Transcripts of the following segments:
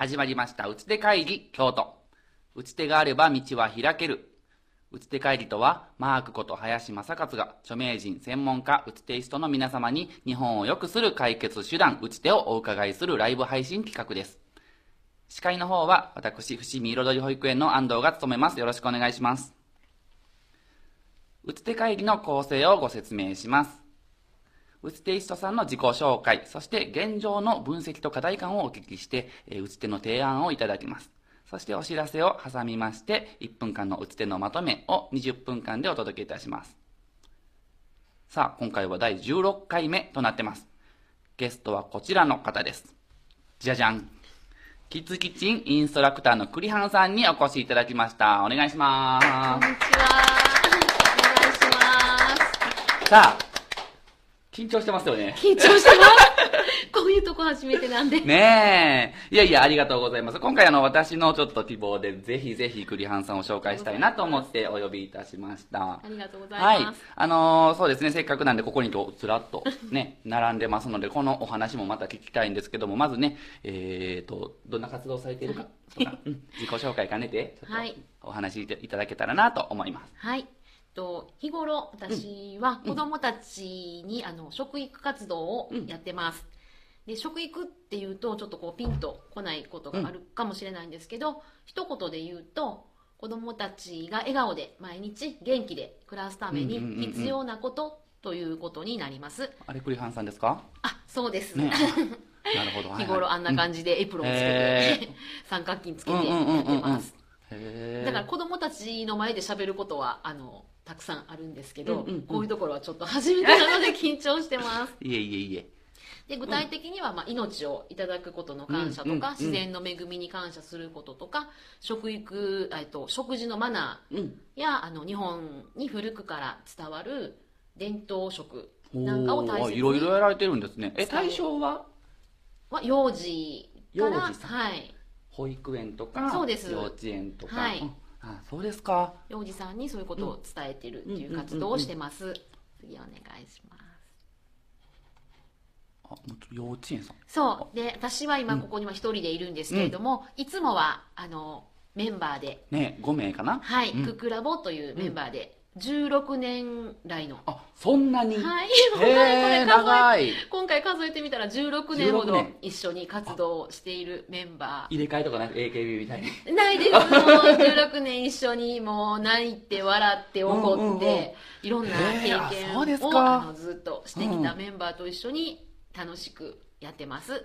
始まりました。打ち手会議京都。打ち手があれば道は開ける。打ち手会議とはマークこと林正勝が著名人専門家打ち手イストの皆様に日本を良くする解決手段打ち手をお伺いするライブ配信企画です。司会の方は私伏見彩り保育園の安藤が務めます。よろしくお願いします。打ち手会議の構成をご説明します。打ち手イストさんの自己紹介、そして現状の分析と課題感をお聞きして、えー打ち手の提案をいただきます。そしてお知らせを挟みまして、1分間の打ち手のまとめを20分間でお届けいたします。さあ、今回は第16回目となってます。ゲストはこちらの方です。じゃじゃん。キッズキッチンインストラクターの栗原さんにお越しいただきました。お願いしまこんにちは。お願いします。す。さあ、緊張してますよね。緊張してます。こういうとこ初めてなんで。ねえ。いやいや、ありがとうございます。今回あの、私のちょっと希望で、ぜひぜひ栗原さんを紹介したいなと思ってお呼びいたしましたあ。りがとうござはいいます。。あのーそうですね、せっかくなんでここにとずらっとね、並んでますので、このお話もまた聞きたいんですけども、まずね、えーと、どんな活動されているかとか、うん自己紹介兼ねて、ちょっはいとお話しいただけたらなと思います。はい。と日頃私は子供たちにあの食育活動をやってます。で食育っていうとちょっとこうピンとこないことがあるかもしれないんですけど、一言で言うと子供たちが笑顔で毎日元気で暮らすためにうんうんうんうん必要なことということになります。あれ栗原さんですか？あ、そうです。ね。なるほど。はいはい日頃あんな感じでエプロンつけへて、三角巾つけてやうんうんうんうんってます。だから子供たちの前で喋ることはあのたくさんあるんですけど、うんうんうん。こういうところはちょっと初めてなので緊張してます。いえいえいえ。で具体的には、まあ、命をいただくことの感謝とか、うんうんうん。自然の恵みに感謝することとか食育、えっと、食事のマナうん。ーやあの日本に古くから伝わる伝統食なんかを大切にいろいろやられてるんですね。え、対象は？は幼児からはい、保育園とかそうです。幼稚園とか、はい。うんあそうですか。幼児さんにそういうことを伝えてるっていう活動をしてます、次お願いします。あ幼稚園さん。そう。で私は今ここには一人でいるんですけれども、いつもはあのメンバーで。ね5名かな？はい、うん。ククラボというメンバーで16年来の、あそんなに、はいこれ長い。今回数えてみたら16年ほ16ど年一緒に活動をしているメンバ入れ替えとかない？AKB みたいに。ーないです。もう16年一緒にもう泣いて笑って怒って、うんうんうん。いろんな経験をか。あのずっとしてきたメンバーと一緒に楽しくやってます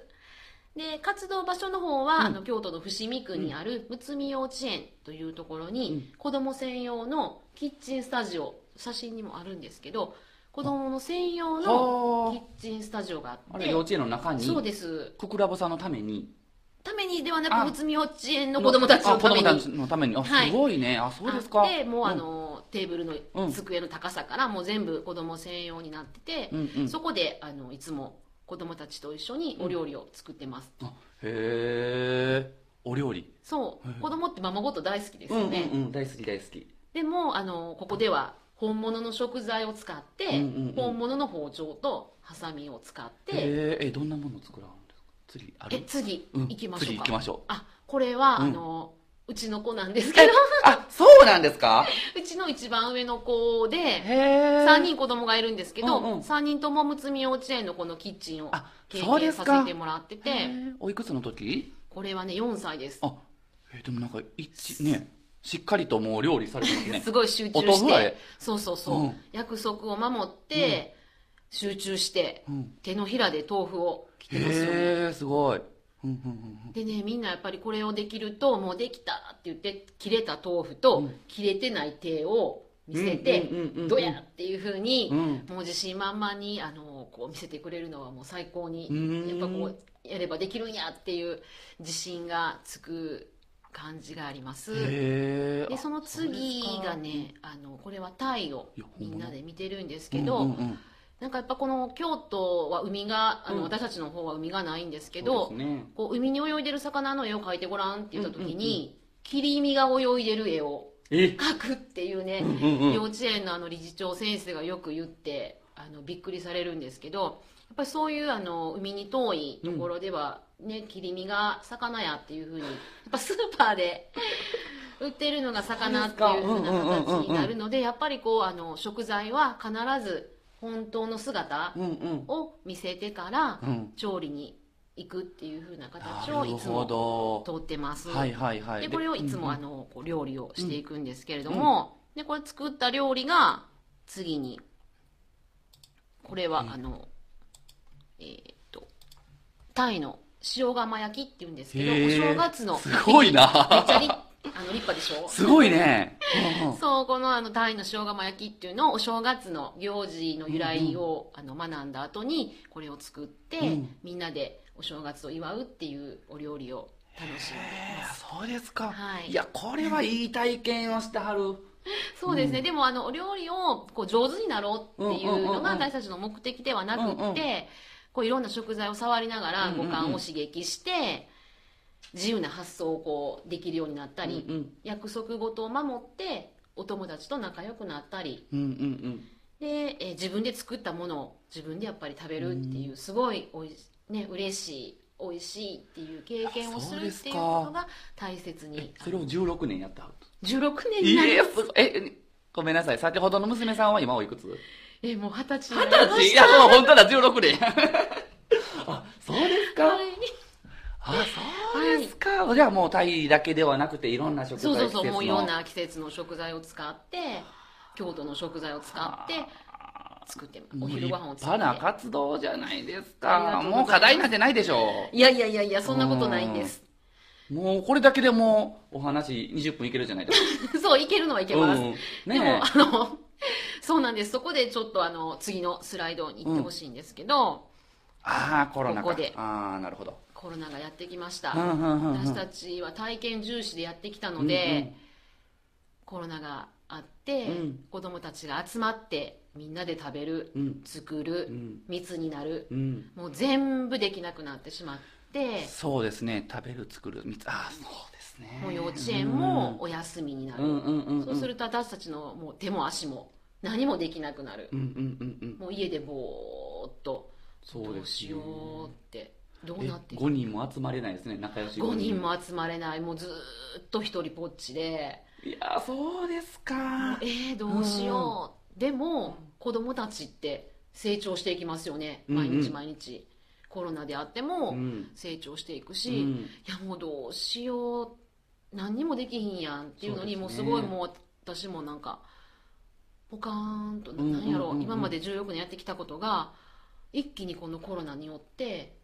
で活動場所の方は、うん。あの京都の伏見区にあるむつみ幼稚園というところに、子供専用のキッチンスタジオ写真にもあるんですけど子供の専用のはキッチンスタジオがあってあれ幼稚園の中にそうです。ククラボさんのために？ためにではなあくむつみ幼稚園の子供たちのために。あ子供たちのために。あはい。すごいね、あそうですか。あってもうあの、テーブルうん。の机の高さからもう全部子供専用になってて、うんうん。そこであのいつも子供たちと一緒にお料理を作ってます、あへえお料理。そう。子供ってままごと大好きですうんうんよね、うん。大好き大好き。でもあのここでは本物の食材を使って、うんうんうん。本物の包丁とハサミを使って、へええどんなものを作らんですか？次ある？え次うん。行きましょうか、次行きましょう。あこれは、うん。あのうちの子なんですけど。あそうなんですか？うちの一番上の子でへえ。3人子供がいるんですけど、うんうん。3人ともむつみ幼稚園のこのキッチンをあ経験させてもらってへてーおいくつの時？これはね4歳です。あえーでもなんか一ねしっかりともう料理されてますね。すごい集中して。そうそうそう、うん。約束を守って、集中して、うん。手のひらで豆腐を切ってますよ。ねへえすごい。うんうんうんでねみんなやっぱりこれをできるともうできたって言って切れた豆腐と、うん。切れてない手を見せて、どやっていうふうに、うん。もう自信満々にあのこう見せてくれるのはもう最高にうん。やっぱこうやればできるんやっていう自信がつく感じがあります。でその次がねあのこれはタイをみんなで見てるんですけけど、うんうんうんなんかやっぱこの京都は海があの、うん。私たちの方は海がないんですけそどね。こう海に泳いでる魚の絵を描いてごらんって言った時に、うんうん切り身が泳いでる絵をえ？描くっていうね、うんうんうん。幼稚園のあの理事長先生がよく言ってあのびっくりされるんですけどやっぱりそういうあの海に遠いところでは、ね切り身が魚やっていうふうにやっぱスーパーで 売ってるのが魚っていうふうな形になるのでやっぱりこうあの食材は必ず本当の姿を見せてからうん。調理に行くっていうふうな形をいつもど。通ってます。はいはいはい。でこれをいつもあののこう料理をしていくんですけれども、でこれ作った料理が次にこれはあの、えーっとタイの塩釜焼きっていうんですけどお正月のすごいな。めっちゃりあの立派でしょ？すごいね。そうこのあのタイの塩釜焼きっていうのをお正月の行事の由来を、あの学んだ後にこれを作って、うん。みんなでお正月を祝うっていうお料理を楽しんでます。ーそうですか、はい。やこれはいい体験をしてはる。そうですね、でもあのお料理をこう上手になろうっていうのうんうんうんうん。が私たちの目的ではなくって、うんうん。こういろんな食材を触りながらうんうんうん。五感を刺激して自由な発想をこうできるようになったり、うんうん。約束事を守ってお友達と仲良くなったり。うんうんで、えー自分で作ったものを自分でやっぱり食べるっていうすごいおいし、ね、嬉しい美味しいっていう経験をするっていうことが大切に。それを16年やったはる16年いになります。えごめんなさい。先ほどの娘さんは今おいくつ？えもう二十歳に二十歳？いやそう本当だ。16年。あそうですか、はい。あそうですか、じゃあもうタイだけではなくていろんな食材そうそうそうもういろんな季節の食材を使って京都の食材を使って作ってお昼ご飯を立作って。派な活動じゃないですか。もう課題なんてないでしょいやいやいやいやそんなことないんです。もうこれだけでもうお話20分いけるじゃないですか。そういけるのはいけます、うん。ねでもあのそうなんです。そこでちょっとあの次のスライドに行ってほしいんですけど、ああコロナか。ここで。ああなるほどコロナがやってきました、うんうんうんうん。私たちは体験重視でやってきたので、うんうん。コロナがあって、うん。子供たちが集まってみんなで食べる、うん。作る、うん。密になる。うん。もう全部できなくなってしまってそうですね。食べる作るみつああそうですね。もう幼稚園もお休みになる、うんうんうんうん。そうすると私たちのもう手も足も何もできなくなる。う、んうんうんうん。もう家でぼーっとそうですどうしようってどうえなっていく5人も集まれないですね仲良し5人。も集まれない。もうずーっと一人ぽっちで。いやそうですか。えー、どうしよう、でも子供たちって成長していきますよね。毎日うんうん。毎日、コロナであってもうん。成長していくうし、いんやもうどうしよう。何にもできひんやんっていうのにもうすごいもう私もなんかポカーンとうんうんうんうん。なんやろ。う今まで16年やってきたことが一気にこのコロナによって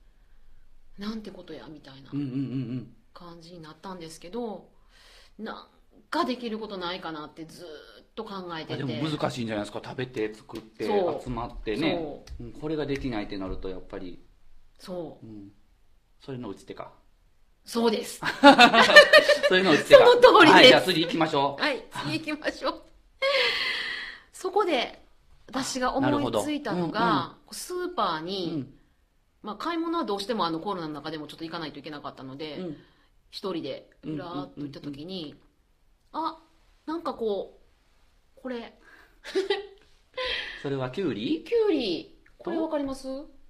なんてことやみたいなうんうんうん感じになったんですけどなんかできることないかなってずーっと考えあて。てでも難しいんじゃないですか。食べて作って集まってね。う。んこれができないってなるとやっぱり、そう。うん、それの打ち手か。そうです。それの打ち手か。その通りです。はい、じゃあ次行きましょう。はい次行きましょう。そこで私が思いついたのなるが、スーパーうに、んまあ、買い物はどうしてもあのコロナの中でもちょっと行かないといけなかったので、うん。一人でうらーっと行った時に、あなんかこうこれ。それはキュウリ？きゅうりこれわかります？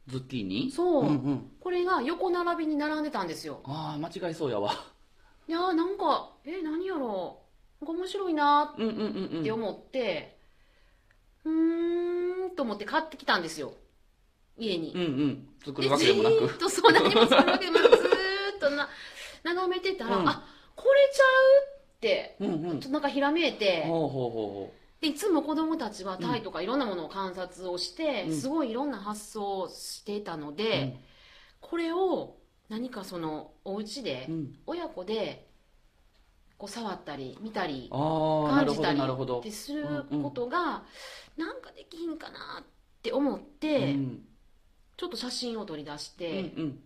ズッキーニ？そう、んうん、これが横並びに並んでたんですよ。ああ間違いそうやわ。いやーなんかえ何やろう。面白いなうんうんうんうん。って思って。うーんと思って買ってきたんですよ家に、うんうん。作でるわけでもなく。じーっとそう何もす。るわけでもなくずーっとな眺めてたら、うん。あこれちゃうってうんうん。ちょっとなんかひらめいて、ほうほうほでいつも子供たちはタイとかいろんなものを観察をして、うん。すごいいろんな発想をしていたのうで、これを何かそのお家でうん、うん、親子でこう触ったり見たり感じたりってすることがなんかできひんかなって思って、うんちょっと写真を取り出しうんて、うん。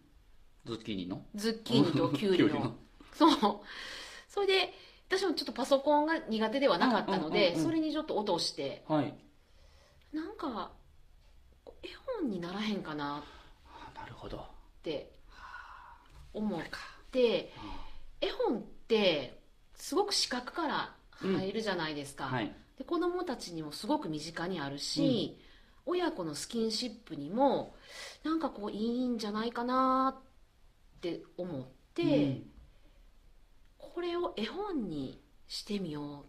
ズッキーニの？ズッキーニとキュウリの。そう。それで私もちょっとパソコンが苦手ではなかったので、うんうんうんうん。それにちょっと落として。はい。なんか絵本にならへんかな。なるほど。て思って絵本ってすごく視覚から入るじゃないですか、はい。で子供たちにもすごく身近にあるし、親子のスキンシップにもなんかこういいんじゃないかなって思って、うんこれを絵本にしてみようっ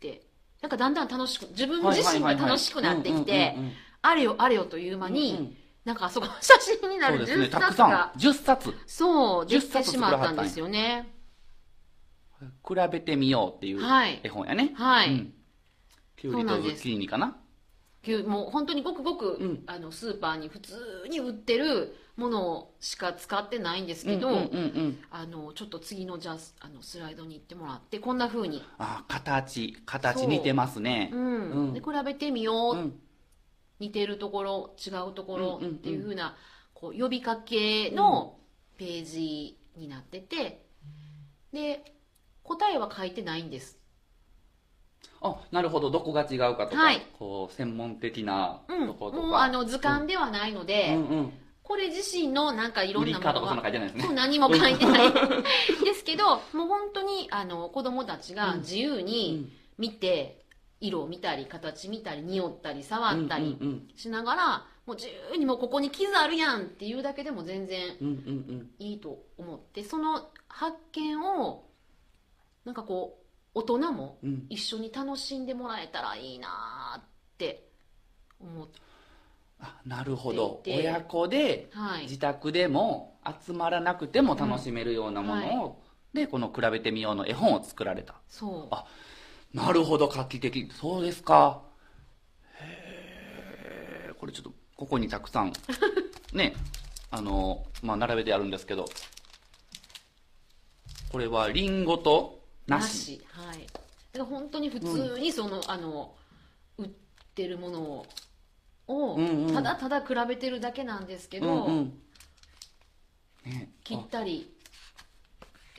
てなんかだんだん楽しく自分自身が楽しくなってきてあれよあれよという間に、うんうん。なんかあそこの写真になるそうですね。10たくさん。冊が10冊。そうで10きて冊しまったんですよね。比べてみようっていうはい。絵本やね。はい、うん。きゅうりとズッキーニかなもう本当にごくごく、うん。あのスーパーに普通に売ってるものしか使ってないんですけど、あのちょっと次のじゃああのスライドに行ってもらってこんな風に、あ形形似てますね。う。ん。うん。で比べてみよう、うん。似てるところ違うところっていう風なこう呼びかけのページになってて。で答えは書いてないんですあなるほど。どこが違うかとか、はい。こう専門的なうん、とことか、もうあの図鑑ではないので、うんうん。これ自身のなんかいろ売んなものう何も書いてない ですけどもう本当にあの子供たちが自由に見て、色を見たり形見たり匂ったり触ったりうんうんしながら、もう自由にもうここに傷あるやんっていうだけでも全然うんうんうん。いいと思ってその発見をなんかこう大人もうん。うん一緒に楽しんでもらえたらいいなって思って、あなるほど。親子ではい、自宅でも集まらなくても楽しめるようなものを、でこの「比べてみよう」の絵本を作られた。そう。あなるほど。画期的。そうですか。へえこれちょっとここにたくさん ねあのまあ並べてあるんですけど。これはリンゴと梨なし。はい。だから本当に普通にその、あの売ってるものを、うんうん。ただただ比べてるだけなんですけうど、んうん。ね。切ったり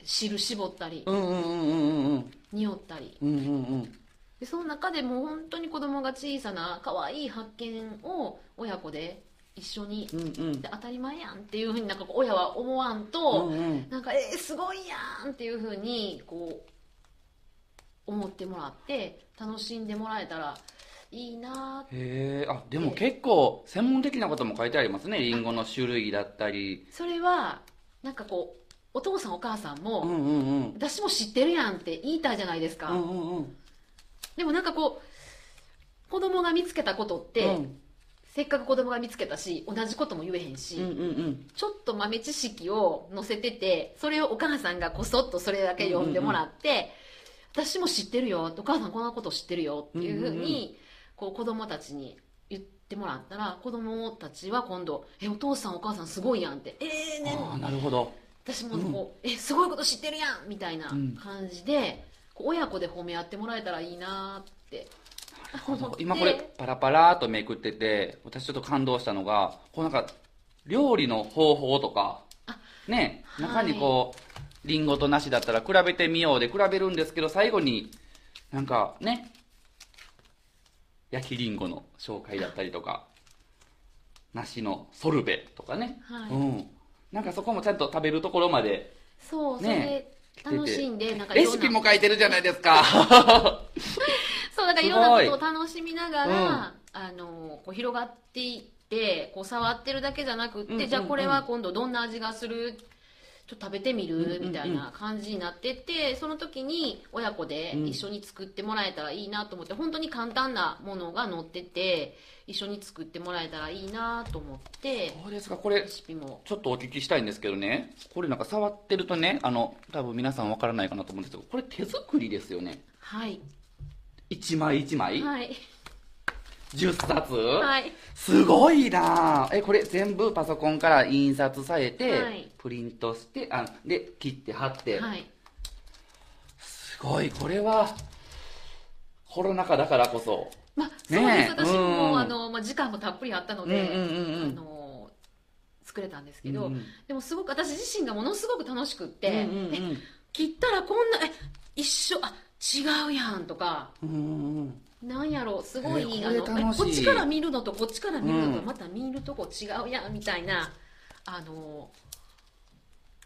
汁絞ったり、あうんうんうんうんうん。うん匂ったり。うんうんうん。でその中でも本当に子供が小さな可愛い発見を親子で一緒に、うんうん。で当たり前やんっていうふうになんか親は思わんと、うんうん。なんかえー、すごいやんっていうふうにこう思ってもらって楽しんでもらえたらいいなへえあでも結構専門的なことも書いてありますね。リンゴの種類だったり。それはなんかこうお父さんお母さんも、うんうんうん。私も知ってるやんって言いたいじゃないですか、うんうんうん。でもなんかこう子供が見つけたことって、うん。せっかく子供が見つけたし同じことも言えへんし、うんうんうん。ちょっと豆知識を載せててそれをお母さんがこそっとそれだけ読んでもらって、私も知ってるよお母さんこんなこと知ってるよっていうふうに、こう子供たちに言ってもらったら子供たちは今度「えお父さんお母さんすごいやん」って「ええねああな。るほど。私もこう、えすごいこと知ってるやん」みたいなうん。感じで、こう親子で褒め合ってもらえたらいいなって。今これパラパラとめくってて私ちょっと感動したのがこうなんか料理の方法とかあねはい中にこうリンゴと梨だったら比べてみようで比べるんですけど最後になんかね。焼きりんごの紹介だったりとか梨のソルベとかね、はい。うん。なんかそこもちゃんと食べるところまでそうそねれで楽しんでなんかいレシピも書いてるじゃないですか。そうだからいろんなことを楽しみながら、うん。あのこう広がっていってこう触ってるだけじゃなくって、うんうんうん。じゃあこれは今度どんな味がするちょっと食べてみる、みたいな感じになってってその時に親子で一緒に作ってもらえたらいいなと思って、本当に簡単なものが載ってて一緒に作ってもらえたらいいなと思ってそうですか。これレシピも。ちょっとお聞きしたいんですけどね。これなんか触ってるとねあの多分皆さんわからないかなと思うんですけどこれ手作りですよね。はい。一枚一枚、はい10冊、はい。すごいなあ。えこれ全部パソコンから印刷されて、はい。プリントしてあで切って貼って、はい。すごい。これはコロナ禍だからこそ。まあそうです。私も、うん。あの、まあ、時間もたっぷりあったのうんで、うんうんうん。あの作れたんですけど、うんでもすごく私自身がものすごく楽しくって、切ったらこんなえ一緒あ違うやんとか。うんうんうんなんやろすごい、えあのこっちから見るのとこっちから見るのとうん。また見るとこ違うやんみたいなあの、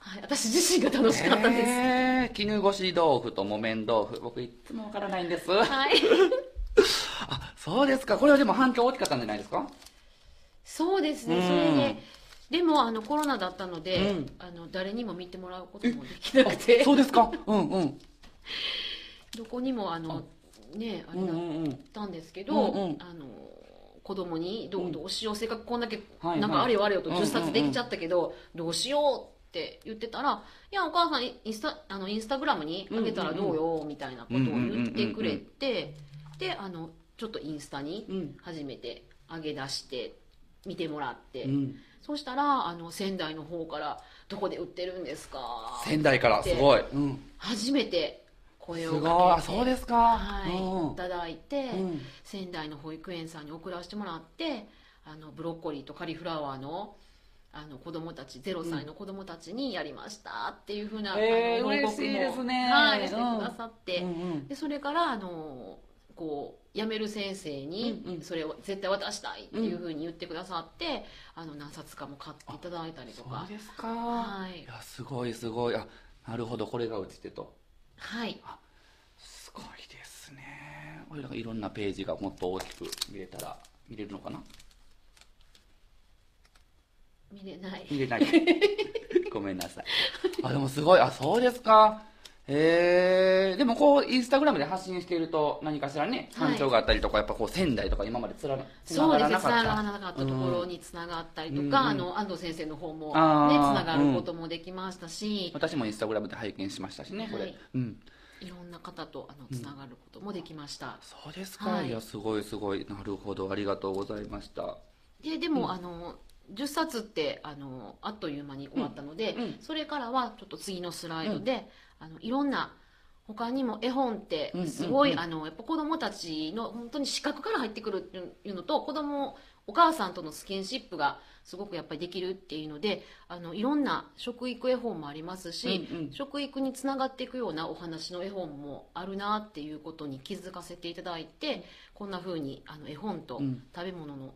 はい、私自身が楽しかったです、へえ絹ごし豆腐と木綿豆腐僕いつもわからないんです。はい。あ、そうですか。これはでも反響大きかったんじゃないですか？そうですね、うん。それででもあのコロナだったので、うん。あの誰にも見てもらうこともできなくて。そうですか。うんうん。どこにもあのねあれだっ。たんですけど、うんうんあの子供にどうどうしようせっかくこんだけはいなんかあれよあれよとうん10冊できちゃったけど、どうしようって言ってたら「いやお母さんインスタあのインスタグラムにあげたらどうよ」みたいなことを言ってくれてであのちょっとインスタにうん。初めて上げ出して見てもらって、うん。そしたらあの仙台の方から「どこで売ってるんですか?」仙台から、すごい。うん。初めて声をすごい。かけてあそうですか。はい、うんいただいて、うん仙台の保育園さんに送らせてもらってあのブロッコリーとカリフラワーのあの子供たち0歳の子供たちにやりましたっていうふうな、えーあの報告も嬉しいですねはい、してうんくださって、うんうんでそれからあのこう辞める先生にうんうんそれを絶対渡したいっていうふうに言ってくださって、あの何冊かも買っていただいたりとそかうですか。はいいや、すごいすごい。あ、なるほど。これがうちてと。はいすごいですね。これなんかいろんなページがもっと大きく見れたら、見れるのかな？見れない見れない。ごめんなさい。あ、でもすごい。あ、そうですか。へえ。でもこう、インスタグラムで発信していると、何かしらね、はい反響があったりとか、やっぱこう、仙台とか今までつらつなそうですね、がらなかった。つながらなかったところにつながったりとか、うんあの安藤先生の方も、ね、つながることもできましたし、私もインスタグラムで拝見しましたしね、これ。はいうん。いろんな方とあのつながることもできました。そうですか。はいい、や、すごいすごい。なるほど。ありがとうございました。ででも、あの10冊ってあのあっという間に終わったので、うんうん。それからはちょっと次のスライドで、あのいろんな他にも絵本ってうんうんうん。すごい、あのやっぱ子供たちの本当に視覚から入ってくるっていうのと子供お母さんとのスキンシップがすごくやっぱりできるっていうのであのいろんな食育絵本もありますし、うんうん。食育につながっていくようなお話の絵本もあるなっていうことに気づかせていただいてこんな風にあの絵本とうん。食べ物の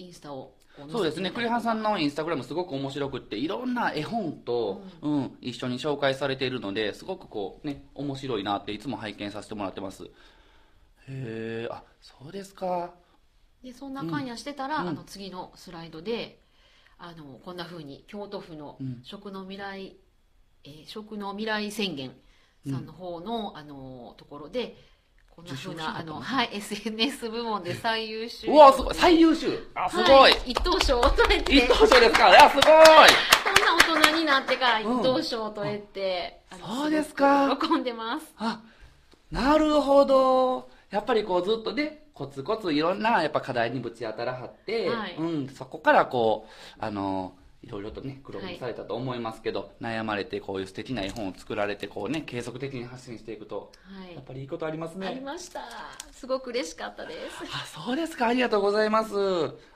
インスタをこそうですね、栗原さんのインスタグラムすごく面白くって、いろんな絵本と、うん。一緒に紹介されているので、すごくこうね、面白いなっていつも拝見させてもらってます。へえ、あ、そうですか。でそんな感やしてたら、うん。あの次のスライドであのこんな風に京都府のうん。食の未来、えー食の未来宣言さんの方の、あのところでこんな風受賞者だったのな？あの、はい、SNS 部門で最優秀。うわ、すごい、最優秀。あ、すごい。はい、一等賞を取れて。一等賞ですか？いや、すごい。こんな大人になってから一等賞を取れて、そうですか。喜んでます。あ、なるほど。やっぱりこうずっとね、コツコツいろんなやっぱ課題にぶち当たらはって、はい。うん、そこからこう、あの、いろいろとね、苦労もされたと思いますけど、悩まれてこういう素敵な絵本を作られて、こうね、継続的に発信していくと、はいやっぱりいいことありますね。ありましたすごく嬉しかったですあ、そうですか。ありがとうございます。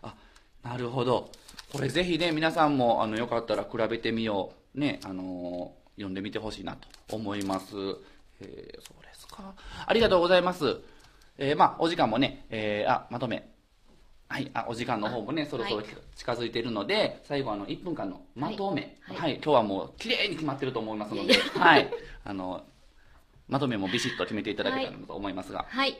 あ、なるほど。これぜひね、皆さんも、あの、よかったら比べてみよう。ね、あのー読んでみてほしいなと思います。えーそうですか。ありがとうございます。えーまあ、お時間もね、えーあ、まとめ。はい、あ、お時間の方もね、そろそろはい近づいているので、最後あの、1分間のまとめ。は、はいい今日はもう、綺麗に決まってると思いますので、はい。あの、まとめもビシッと決めていただけたらなと思いますが。はい。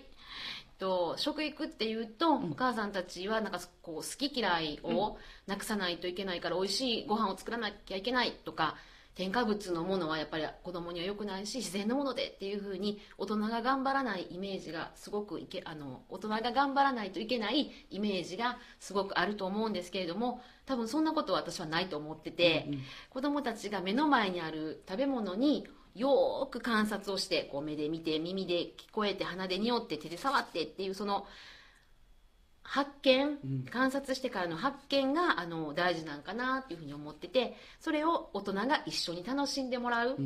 と食育っていうと、お母さんたちはなんかこう好き嫌いをなくさないといけないから、美味しいご飯を作らなきゃいけないとか添加物のものはやっぱり子供には良くないし自然のものでっていうふうに大人が頑張らないイメージがすごくいけあの大人が頑張らないといけないイメージがすごくあると思うんですけれども多分そんなことは私はないと思ってて、子供たちが目の前にある食べ物によーく観察をしてこう目で見て耳で聞こえて鼻で匂って手で触ってっていうその発見、観察してからの発見があの大事なんかなっていうふうに思っててそれを大人が一緒に楽しんでもらう、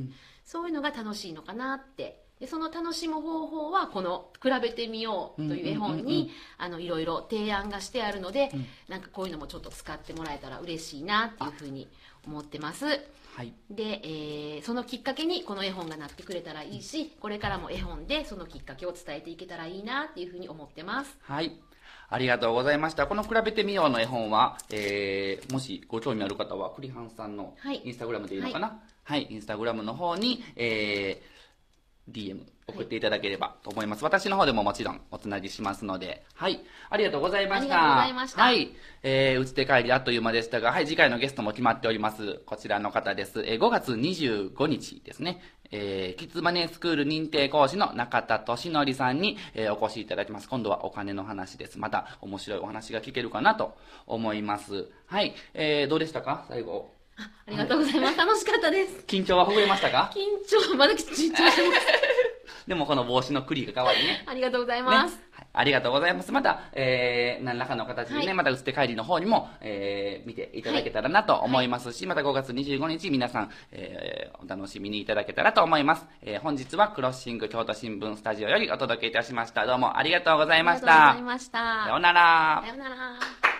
そういうのが楽しいのかなって。でその楽しむ方法はこの「比べてみよう」という絵本うんうんうんうん。にあのいろいろ提案がしてあるので、なんかこういうのもちょっと使ってもらえたら嬉しいなっていうふうに思ってます。はい。で、えーそのきっかけにこの絵本がなってくれたらいいしこれからも絵本でそのきっかけを伝えていけたらいいなっていうふうに思ってます。はい。ありがとうございました。この比べてみようの絵本は、えー、もしご興味ある方は、栗半さんのはい。インスタグラムでいいのかな？はい、インスタグラムの方に、えー、DM 送っていただければと思います。私の方でももちろんおつなぎしますので、はい。ありがとうございました。ありがとうございましたはい。えー、打ち手帰りあっという間でしたが、はい、次回のゲストも決まっております。こちらの方です。えー、5月25日ですね。えー、キッズマネースクール認定講師の中田俊則さんに、えーお越しいただきます。今度はお金の話です。また面白いお話が聞けるかなと思います。はい。えー、どうでしたか？最後。あありがとうございます。楽しかったです。緊張はほぐれましたか？緊張、まだ緊張してます。でもこの帽子のクリが可愛いね。ありがとうございねます。はいありがとうございます。また、えー、何らかの形でね、はいまた、うつて帰りの方にも、えー、見ていただけたらなと思いますし、また5月25日、皆さん、えー、お楽しみにいただけたらと思います。えー、本日はクロッシング京都新聞スタジオよりお届けいたしました。どうもありがとうございましありがとうございた。ました。さようならさ。ようなら。